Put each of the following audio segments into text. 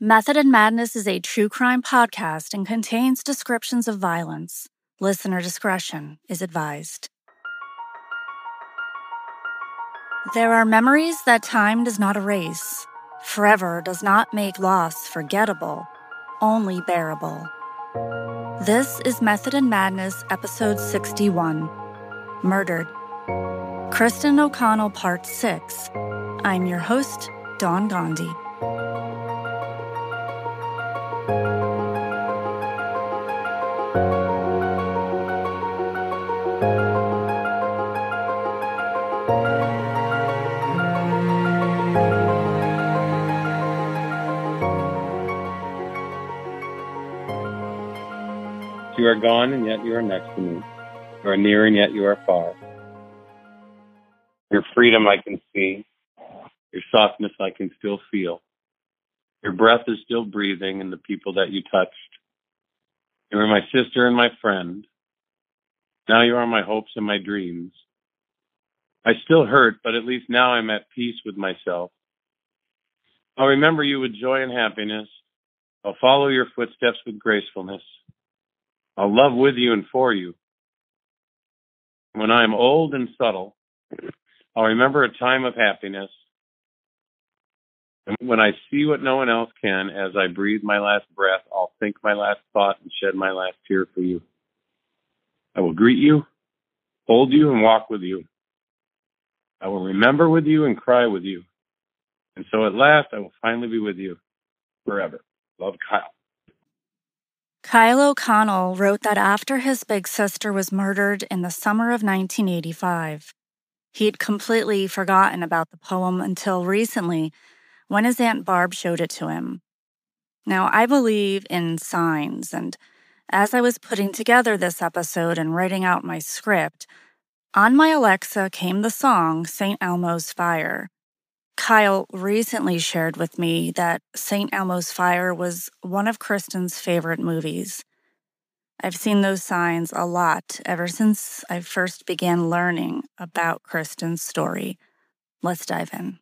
Method and Madness is a true crime podcast and contains descriptions of violence. Listener discretion is advised. There are memories that time does not erase. Forever does not make loss forgettable, only bearable. This is Method and Madness, episode 61 Murdered. Kristin O'Connell, part 6. I'm your host, Dawn Gandhi. You are gone, and yet you are next to me. You are near, and yet you are far. Your freedom I can see. Your softness I can still feel. Your breath is still breathing in the people that you touched. You are my sister and my friend. Now you are my hopes and my dreams. I still hurt, but at least now I'm at peace with myself. I'll remember you with joy and happiness. I'll follow your footsteps with gracefulness. I'll love with you and for you. When I am old and subtle, I'll remember a time of happiness. And when I see what no one else can, as I breathe my last breath, I'll think my last thought and shed my last tear for you. I will greet you, hold you, and walk with you. I will remember with you and cry with you. And so at last, I will finally be with you forever. Love, Kyle. Kyle O'Connell wrote that after his big sister was murdered in the summer of 1985, he'd completely forgotten about the poem until recently when his Aunt Barb showed it to him. Now, I believe in signs, and as I was putting together this episode and writing out my script, on my Alexa came the song St. Elmo's Fire. Kyle recently shared with me that St. Elmo's Fire was one of Kristin's favorite movies. I've seen those signs a lot ever since I first began learning about Kristin's story. Let's dive in.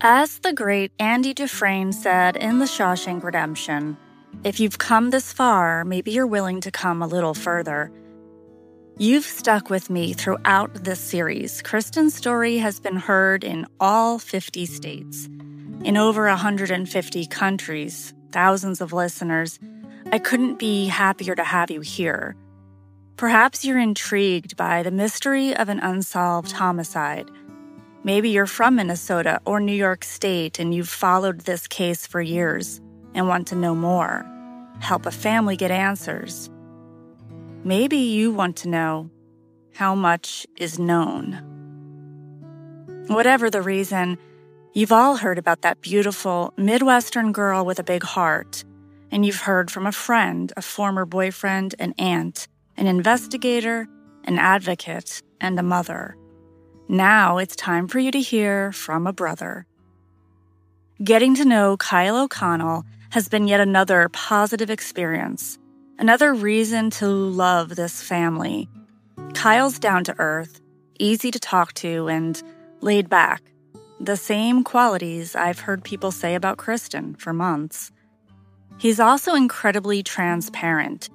As the great Andy Dufresne said in The Shawshank Redemption, if you've come this far, maybe you're willing to come a little further. You've stuck with me throughout this series. Kristin's story has been heard in all 50 states, in over 150 countries, thousands of listeners. I couldn't be happier to have you here. Perhaps you're intrigued by the mystery of an unsolved homicide. Maybe you're from Minnesota or New York State and you've followed this case for years and want to know more help a family get answers. Maybe you want to know how much is known. Whatever the reason, you've all heard about that beautiful Midwestern girl with a big heart, and you've heard from a friend, a former boyfriend, an aunt, an investigator, an advocate, and a mother. Now it's time for you to hear from a brother. Getting to know Kyle O'Connell has been yet another positive experience, another reason to love this family. Kyle's down to earth, easy to talk to, and laid back. The same qualities I've heard people say about Kristin for months. He's also incredibly transparent,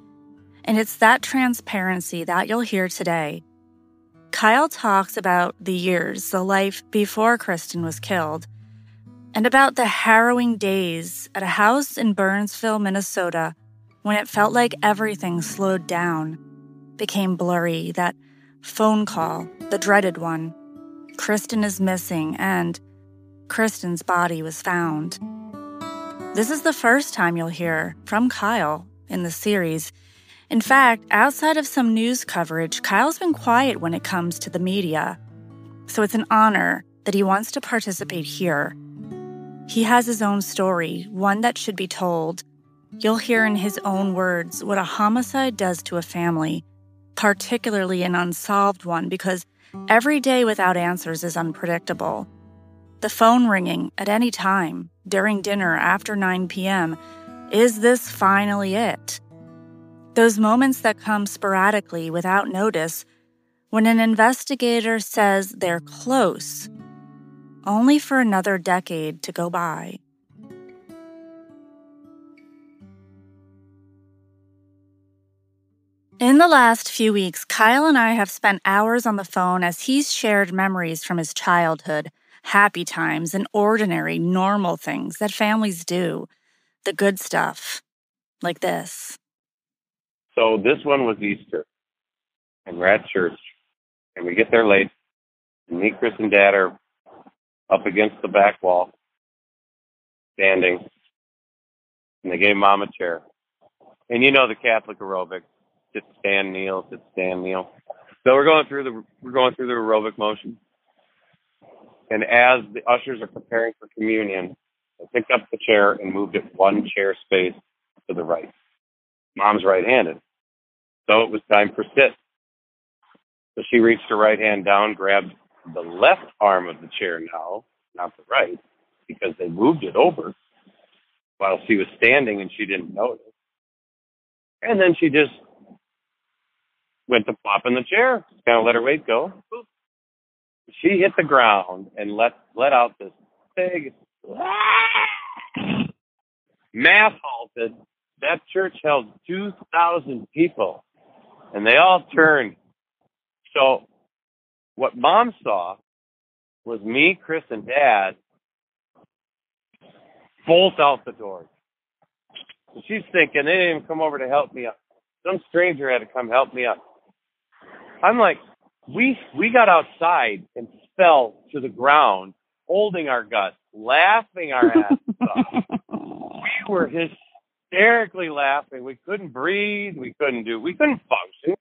and it's that transparency that you'll hear today. Kyle talks about the years, the life before Kristin was killed and about the harrowing days at a house in Burnsville, Minnesota, when it felt like everything slowed down, became blurry. That phone call, the dreaded one. Kristin is missing, and Kristin's body was found. This is the first time you'll hear from Kyle in the series. In fact, outside of some news coverage, Kyle's been quiet when it comes to the media. So it's an honor that he wants to participate here he has his own story, one that should be told. You'll hear in his own words what a homicide does to a family, particularly an unsolved one, because every day without answers is unpredictable. The phone ringing at any time, during dinner after 9 p.m., is this finally it? Those moments that come sporadically without notice when an investigator says they're close, only for another decade to go by. In the last few weeks, Kyle and I have spent hours on the phone as he's shared memories from his childhood, happy times, and ordinary, normal things that families do. The good stuff, like this. So, this one was Easter, and we're at church, and we get there late. And me, Chris, and Dad are up against the back wall, standing, and they gave Mom a chair. And you know the Catholic aerobic sit, stand, kneel, sit, stand, kneel. So we're going through the we're going through the aerobic motion. And as the ushers are preparing for communion, I picked up the chair and moved it one chair space to the right. Mom's right-handed. So it was time for sit. So she reached her right hand down, grabbed the left arm of the chair now, not the right, because they moved it over while she was standing and she didn't notice. And then she just went to flop in the chair, kind of let her weight go. She hit the ground and let let out this big mass halted. That church held two thousand people, and they all turned. So, what Mom saw was me, Chris, and Dad bolt out the door. She's thinking they didn't even come over to help me up. Some stranger had to come help me up. I'm like, we we got outside and fell to the ground, holding our guts, laughing our asses off. We were hysterically laughing. We couldn't breathe. We couldn't do. We couldn't.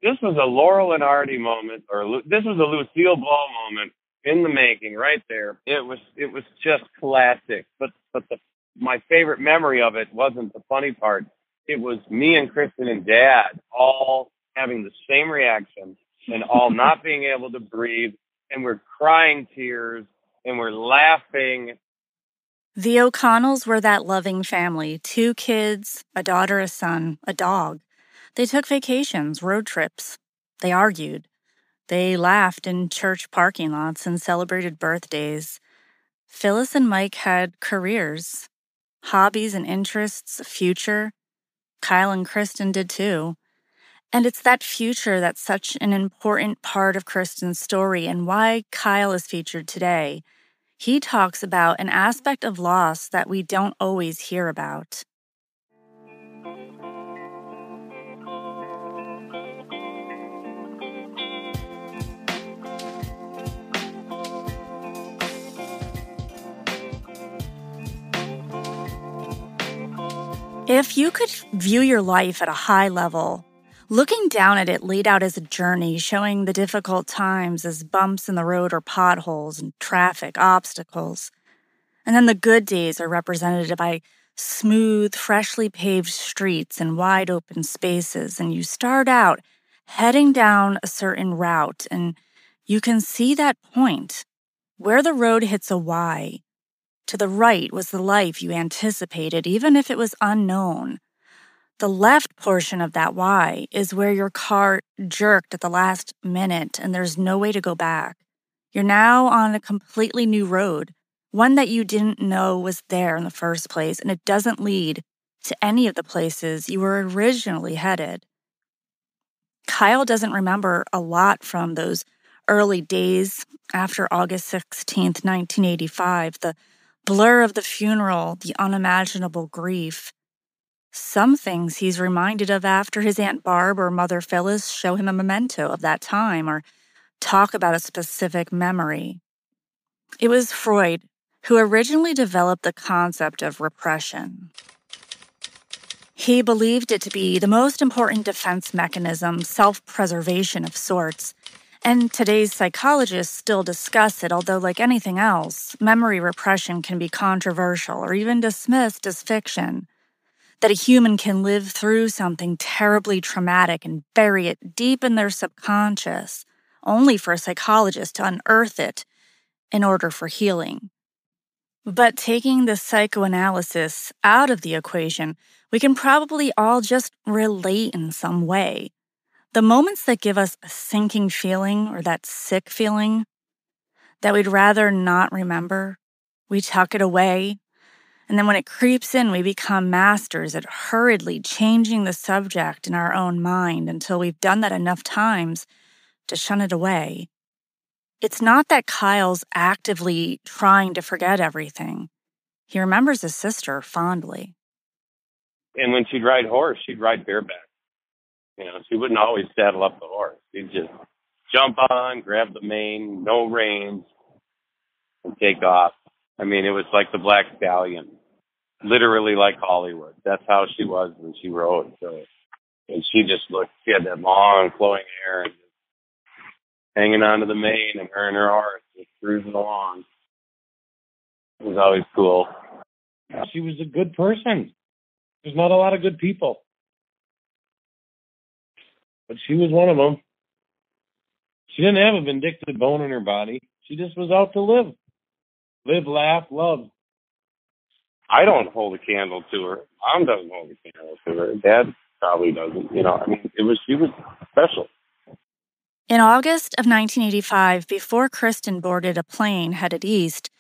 This was a Laurel and Hardy moment, or this was a Lucille Ball moment in the making, right there. It was it was just classic. But but the my favorite memory of it wasn't the funny part. It was me and Kristin and Dad all having the same reaction and all not being able to breathe, and we're crying tears and we're laughing. The O'Connells were that loving family two kids, a daughter, a son, a dog. They took vacations, road trips. They argued. They laughed in church parking lots and celebrated birthdays. Phyllis and Mike had careers, hobbies and interests, future. Kyle and Kristin did too. And it's that future that's such an important part of Kristin's story and why Kyle is featured today. He talks about an aspect of loss that we don't always hear about. If you could view your life at a high level, Looking down at it laid out as a journey, showing the difficult times as bumps in the road or potholes and traffic obstacles. And then the good days are represented by smooth, freshly paved streets and wide open spaces. And you start out heading down a certain route, and you can see that point where the road hits a Y. To the right was the life you anticipated, even if it was unknown. The left portion of that Y is where your car jerked at the last minute and there's no way to go back. You're now on a completely new road, one that you didn't know was there in the first place, and it doesn't lead to any of the places you were originally headed. Kyle doesn't remember a lot from those early days after August 16th, 1985, the blur of the funeral, the unimaginable grief. Some things he's reminded of after his Aunt Barb or Mother Phyllis show him a memento of that time or talk about a specific memory. It was Freud who originally developed the concept of repression. He believed it to be the most important defense mechanism, self preservation of sorts. And today's psychologists still discuss it, although, like anything else, memory repression can be controversial or even dismissed as fiction that a human can live through something terribly traumatic and bury it deep in their subconscious, only for a psychologist to unearth it in order for healing. But taking the psychoanalysis out of the equation, we can probably all just relate in some way. The moments that give us a sinking feeling or that sick feeling that we'd rather not remember, we tuck it away. And then when it creeps in, we become masters at hurriedly changing the subject in our own mind until we've done that enough times to shun it away. It's not that Kyle's actively trying to forget everything. He remembers his sister fondly. And when she'd ride horse, she'd ride bareback. You know, she wouldn't always saddle up the horse. She'd just jump on, grab the mane, no reins, and take off. I mean, it was like the Black Stallion, literally like Hollywood. That's how she was when she rode. So, and she just looked. She had that long flowing hair and just hanging onto the mane and her and her horse just cruising along. It was always cool. She was a good person. There's not a lot of good people. But she was one of them. She didn't have a vindictive bone in her body. She just was out to live. Live, laugh, love. I don't hold a candle to her. Mom doesn't hold a candle to her. Dad probably doesn't. You know, I mean, it was she was special. In August of 1985, before Kristin boarded a plane headed east,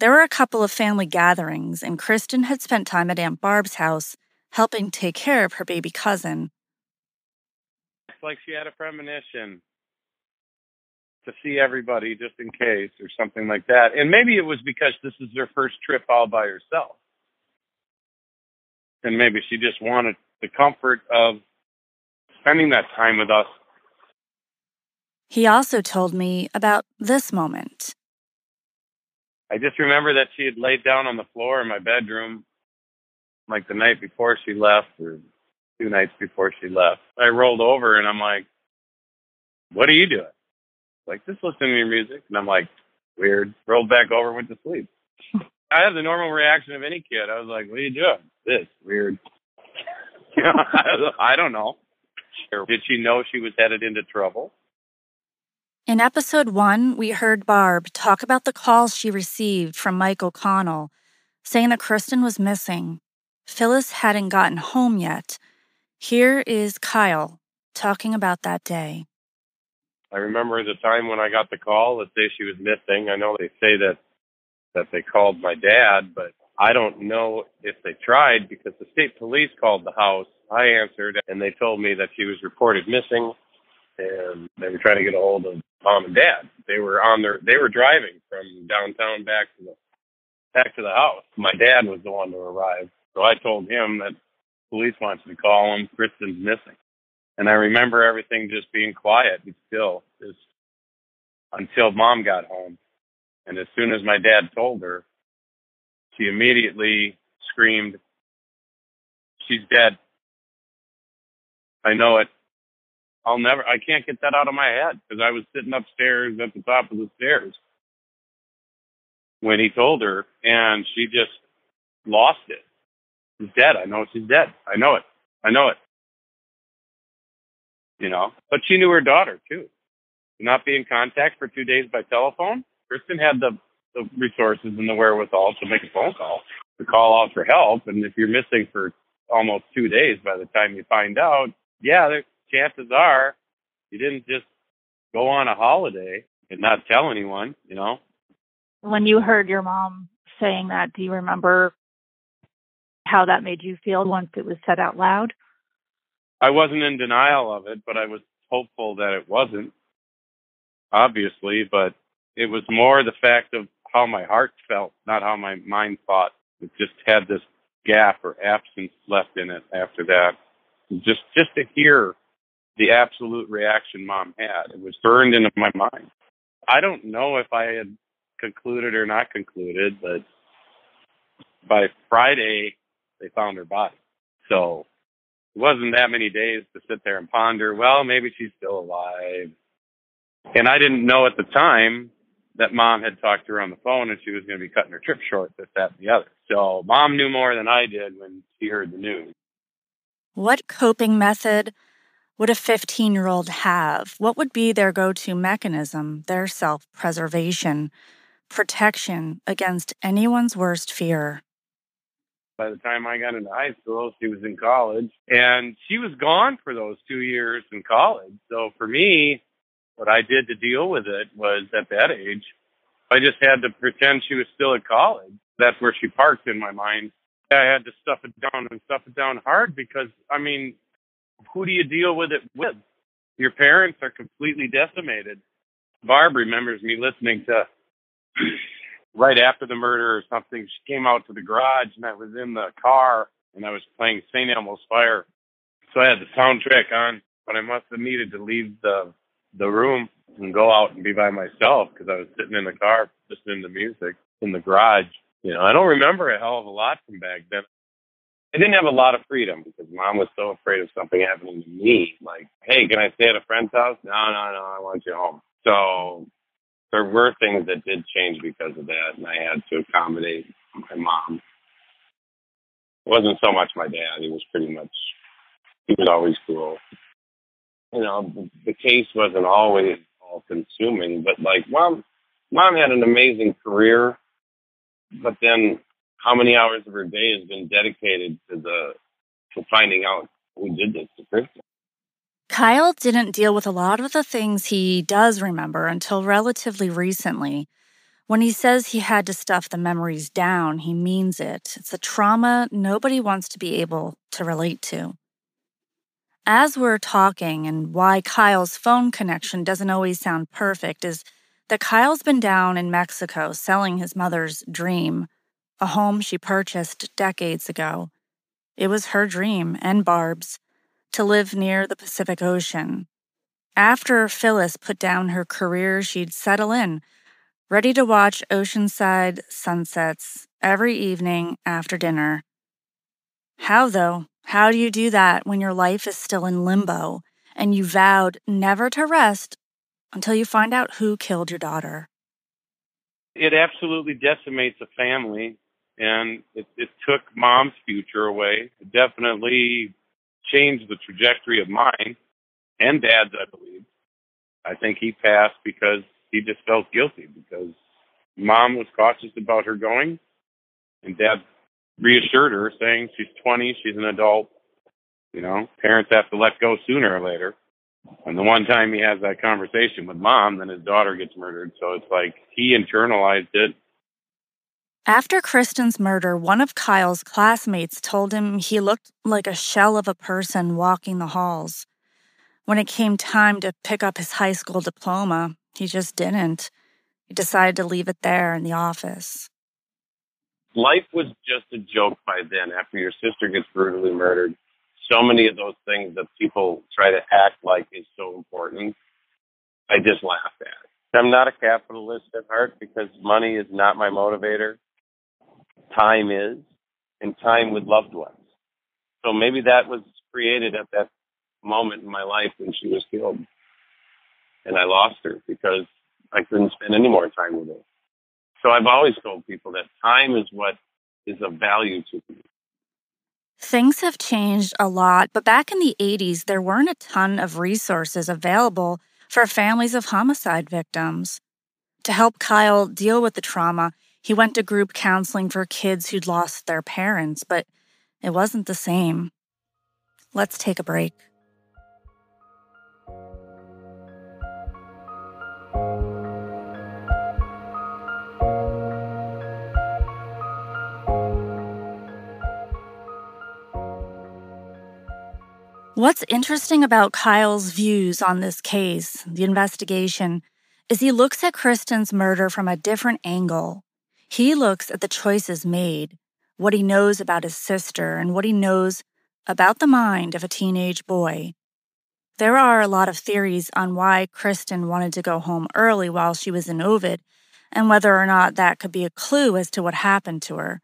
there were a couple of family gatherings, and Kristin had spent time at Aunt Barb's house helping take care of her baby cousin. Like she had a premonition to see everybody just in case or something like that. And maybe it was because this is her first trip all by herself. And maybe she just wanted the comfort of spending that time with us he also told me about this moment. I just remember that she had laid down on the floor in my bedroom like the night before she left or two nights before she left. I rolled over and I'm like, What are you doing? Like, just listening to your music. And I'm like, Weird. Rolled back over, went to sleep. I had the normal reaction of any kid. I was like, What are you doing? This weird. I don't know. Did she know she was headed into trouble? In episode one, we heard Barb talk about the calls she received from Mike O'Connell saying that Kristin was missing. Phyllis hadn't gotten home yet. Here is Kyle talking about that day. I remember the time when I got the call that say she was missing. I know they say that that they called my dad, but I don't know if they tried because the state police called the house. I answered and they told me that she was reported missing and they were trying to get a hold of mom and dad. They were on their they were driving from downtown back to the back to the house. My dad was the one to arrive. So I told him that police wants to call him, Kristin's missing. And I remember everything just being quiet and still just until mom got home. And as soon as my dad told her, she immediately screamed, She's dead. I know it. I'll never, I can't get that out of my head because I was sitting upstairs at the top of the stairs when he told her and she just lost it. She's dead. I know she's dead. I know it. I know it. You know, but she knew her daughter too. To not be in contact for two days by telephone. Kristin had the, the resources and the wherewithal to make a phone call, to call out for help. And if you're missing for almost two days by the time you find out, yeah, chances are you didn't just go on a holiday and not tell anyone, you know. When you heard your mom saying that, do you remember how that made you feel once it was said out loud? I wasn't in denial of it, but I was hopeful that it wasn't, obviously, but it was more the fact of how my heart felt, not how my mind thought. It just had this gap or absence left in it after that. Just just to hear the absolute reaction mom had. It was burned into my mind. I don't know if I had concluded or not concluded, but by Friday, they found her body. So it wasn't that many days to sit there and ponder, well, maybe she's still alive. And I didn't know at the time that mom had talked to her on the phone and she was going to be cutting her trip short, this, that, and the other. So mom knew more than I did when she heard the news. What coping method would a 15 year old have? What would be their go to mechanism, their self preservation? protection against anyone's worst fear. By the time I got into high school, she was in college and she was gone for those two years in college. So for me, what I did to deal with it was at that age, I just had to pretend she was still at college. That's where she parked in my mind. I had to stuff it down and stuff it down hard because, I mean, who do you deal with it with? Your parents are completely decimated. Barb remembers me listening to right after the murder or something. She came out to the garage and I was in the car and I was playing St. Elmo's Fire. So I had the soundtrack on, but I must have needed to leave the the room and go out and be by myself because I was sitting in the car listening to music in the garage. You know, I don't remember a hell of a lot from back then. I didn't have a lot of freedom because mom was so afraid of something happening to me. Like, hey, can I stay at a friend's house? No, no, no, I want you home. So there were things that did change because of that, and I had to accommodate my mom. It wasn't so much my dad; he was pretty much he was always cool. You know, the, case wasn't always all consuming, but like mom, mom had an amazing career, but then how many hours of her day has been dedicated to the to finding out who did this to Kristin? Kyle didn't deal with a lot of the things he does remember until relatively recently. When he says he had to stuff the memories down, he means it. It's a trauma nobody wants to be able to relate to. As we're talking, and why Kyle's phone connection doesn't always sound perfect, is that Kyle's been down in Mexico selling his mother's dream, a home she purchased decades ago. It was her dream and Barb's to live near the Pacific Ocean. After Phyllis put down her career, she'd settle in, ready to watch oceanside sunsets every evening after dinner. How, though? How do you do that when your life is still in limbo and you vowed never to rest until you find out who killed your daughter? It absolutely decimates a family, and it, it took mom's future away. It definitely changed the trajectory of mine and dad's, I believe. I think he passed because he just felt guilty because mom was cautious about her going and dad reassured her saying she's 20, she's an adult. You know, parents have to let go sooner or later. And the one time he has that conversation with mom, then his daughter gets murdered. So it's like he internalized it after Kristin's murder, one of Kyle's classmates told him he looked like a shell of a person walking the halls. When it came time to pick up his high school diploma, he just didn't. He decided to leave it there in the office. Life was just a joke by then after your sister gets brutally murdered. So many of those things that people try to act like is so important, I just laugh at. I'm not a capitalist at heart because money is not my motivator time is and time with loved ones. So maybe that was created at that moment in my life when she was killed. And I lost her because I couldn't spend any more time with her. So I've always told people that time is what is of value to me. Things have changed a lot, but back in the 80s, there weren't a ton of resources available for families of homicide victims. To help Kyle deal with the trauma, he went to group counseling for kids who'd lost their parents, but it wasn't the same. Let's take a break. What's interesting about Kyle's views on this case, the investigation, is he looks at Kristin's murder from a different angle. He looks at the choices made, what he knows about his sister, and what he knows about the mind of a teenage boy. There are a lot of theories on why Kristin wanted to go home early while she was in Ovid, and whether or not that could be a clue as to what happened to her.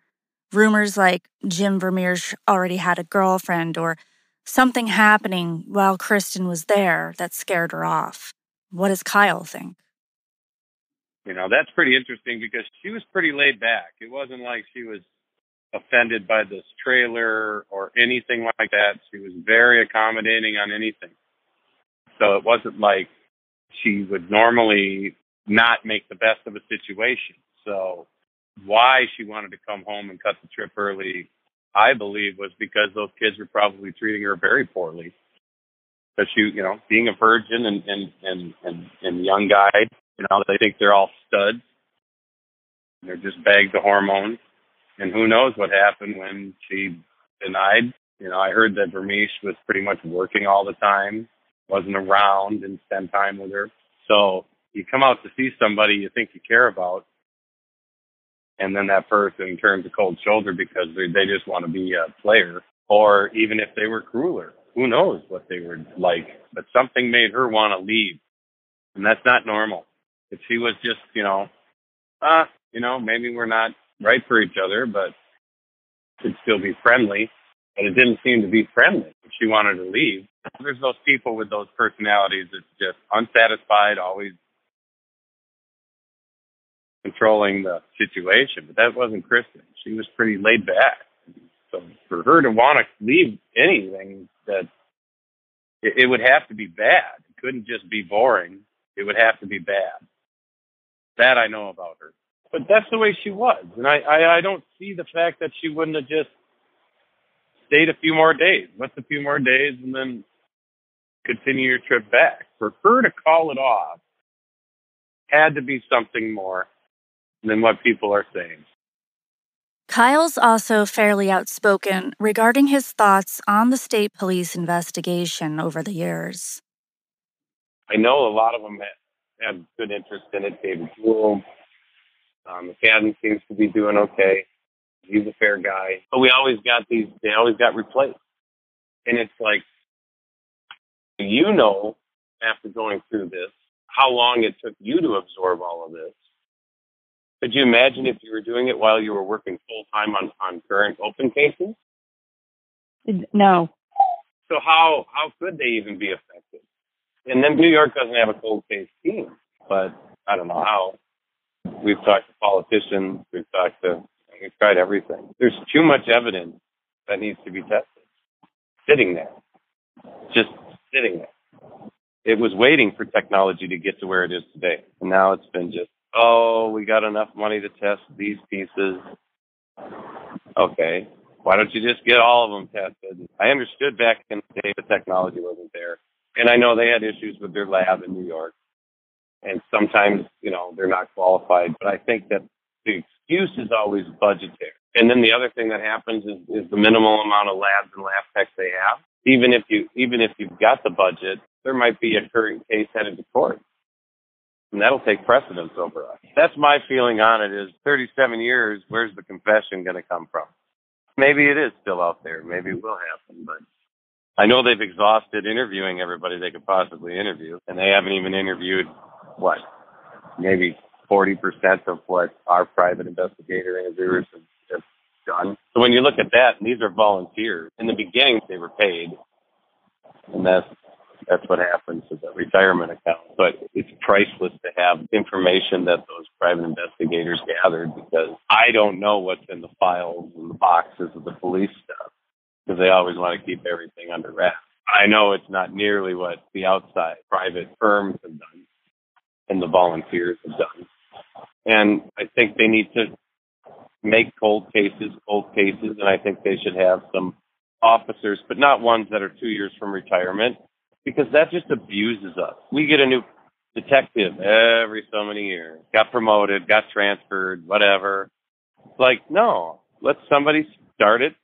Rumors like Jim Vermeersch already had a girlfriend or something happening while Kristin was there that scared her off. What does Kyle think? You know, that's pretty interesting because she was pretty laid back. It wasn't like she was offended by this trailer or anything like that. She was very accommodating on anything. So it wasn't like she would normally not make the best of a situation. So why she wanted to come home and cut the trip early, I believe, was because those kids were probably treating her very poorly. Because she, you know, being a virgin and and and and, and young guy, you know, they think they're all studs. They're just bagged of hormones, and who knows what happened when she denied. You know, I heard that Vermeersch was pretty much working all the time, wasn't around, and spend time with her. So you come out to see somebody you think you care about, and then that person turns a cold shoulder because they, they just want to be a player, or even if they were crueler, who knows what they were like. But something made her want to leave, and that's not normal. If she was just, you know, ah, uh, you know, maybe we're not right for each other, but could still be friendly. But it didn't seem to be friendly. She wanted to leave. There's those people with those personalities that's just unsatisfied, always controlling the situation. But that wasn't Kristin. She was pretty laid back. So for her to want to leave anything that it, it would have to be bad. It couldn't just be boring. It would have to be bad. That I know about her. But that's the way she was. And I, I, I don't see the fact that she wouldn't have just stayed a few more days. What's a few more days and then continue your trip back? For her to call it off had to be something more than what people are saying. Kyle's also fairly outspoken regarding his thoughts on the state police investigation over the years. I know a lot of them have, have good interest in it. David Jewell, um, McCadden seems to be doing okay. He's a fair guy. But we always got these, they always got replaced. And it's like, you know, after going through this, how long it took you to absorb all of this. Could you imagine if you were doing it while you were working full time on, on current open cases? No. So how how could they even be effective? And then New York doesn't have a cold case team, but I don't know how. We've talked to politicians. We've talked to. We've tried everything. There's too much evidence that needs to be tested, sitting there, just sitting there. It was waiting for technology to get to where it is today, and now it's been just oh, we got enough money to test these pieces. Okay, why don't you just get all of them tested? I understood back in the day the technology wasn't there. And I know they had issues with their lab in New York. And sometimes, you know, they're not qualified. But I think that the excuse is always budgetary. And then the other thing that happens is, is the minimal amount of labs and lab techs they have. Even if you even if you've got the budget, there might be a current case headed to court and that'll take precedence over us. That's my feeling on it is 37 years, where's the confession going to come from? Maybe it is still out there. Maybe it will happen, but I know they've exhausted interviewing everybody they could possibly interview, and they haven't even interviewed what, maybe 40% of what our private investigator interviewers have, have done. So when you look at that, and these are volunteers. In the beginning, they were paid, and that's that's what happens to the retirement account. But it's priceless to have information that those private investigators gathered because I don't know what's in the files and the boxes of the police stuff because they always want to keep everything under wraps. I know it's not nearly what the outside private firms have done and the volunteers have done. And I think they need to make cold cases cold cases, and I think they should have some officers, but not ones that are two years from retirement, because that just abuses us. We get a new detective every so many years, got promoted, got transferred, whatever. Like, no, let somebody start it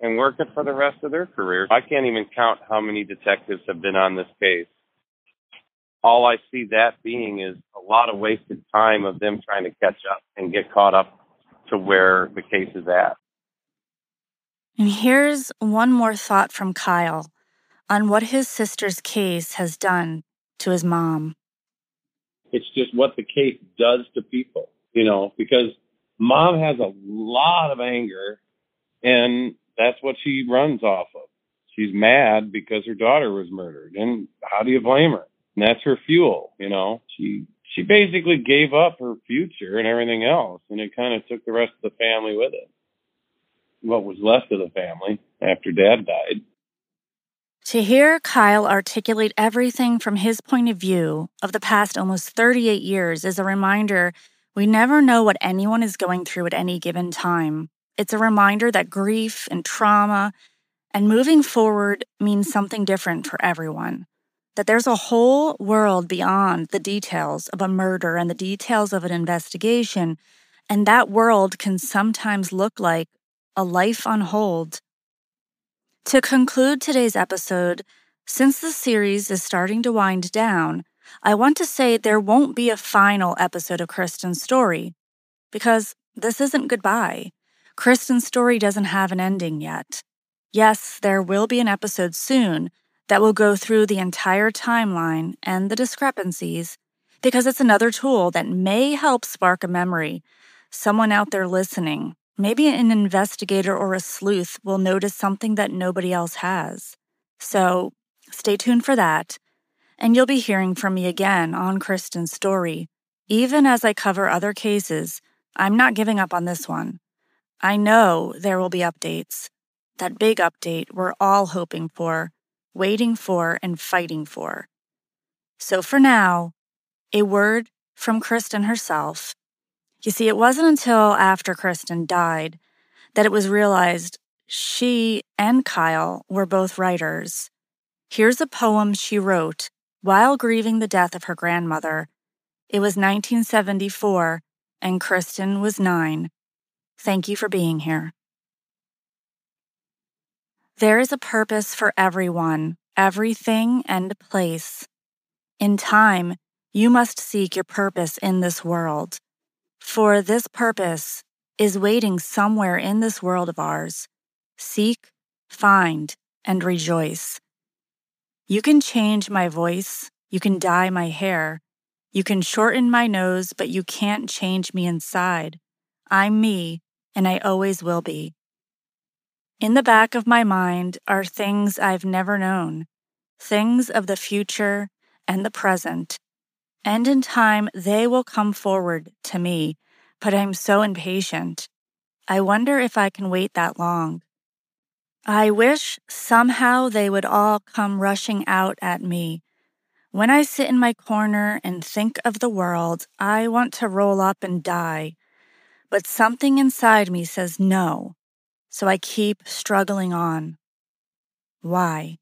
and work it for the rest of their career. I can't even count how many detectives have been on this case. All I see that being is a lot of wasted time of them trying to catch up and get caught up to where the case is at. And here's one more thought from Kyle on what his sister's case has done to his mom. It's just what the case does to people, you know, because mom has a lot of anger and that's what she runs off of. She's mad because her daughter was murdered. And how do you blame her? And that's her fuel, you know. She she basically gave up her future and everything else and it kind of took the rest of the family with it. What was left of the family after dad died to hear Kyle articulate everything from his point of view of the past almost 38 years is a reminder We never know what anyone is going through at any given time. It's a reminder that grief and trauma and moving forward means something different for everyone. That there's a whole world beyond the details of a murder and the details of an investigation, and that world can sometimes look like a life on hold. To conclude today's episode, since the series is starting to wind down, I want to say there won't be a final episode of Kristin's story because this isn't goodbye. Kristin's story doesn't have an ending yet. Yes, there will be an episode soon that will go through the entire timeline and the discrepancies because it's another tool that may help spark a memory. Someone out there listening, maybe an investigator or a sleuth, will notice something that nobody else has. So stay tuned for that and you'll be hearing from me again on Kristin's story. Even as I cover other cases, I'm not giving up on this one. I know there will be updates. That big update we're all hoping for, waiting for, and fighting for. So for now, a word from Kristin herself. You see, it wasn't until after Kristin died that it was realized she and Kyle were both writers. Here's a poem she wrote while grieving the death of her grandmother. It was 1974, and Kristin was nine. Thank you for being here. There is a purpose for everyone, everything, and place. In time, you must seek your purpose in this world. For this purpose is waiting somewhere in this world of ours. Seek, find, and rejoice. You can change my voice, you can dye my hair, you can shorten my nose, but you can't change me inside. I'm me, and I always will be. In the back of my mind are things I've never known, things of the future and the present. And in time, they will come forward to me, but I'm so impatient. I wonder if I can wait that long. I wish somehow they would all come rushing out at me. When I sit in my corner and think of the world, I want to roll up and die. But something inside me says no, so I keep struggling on. Why?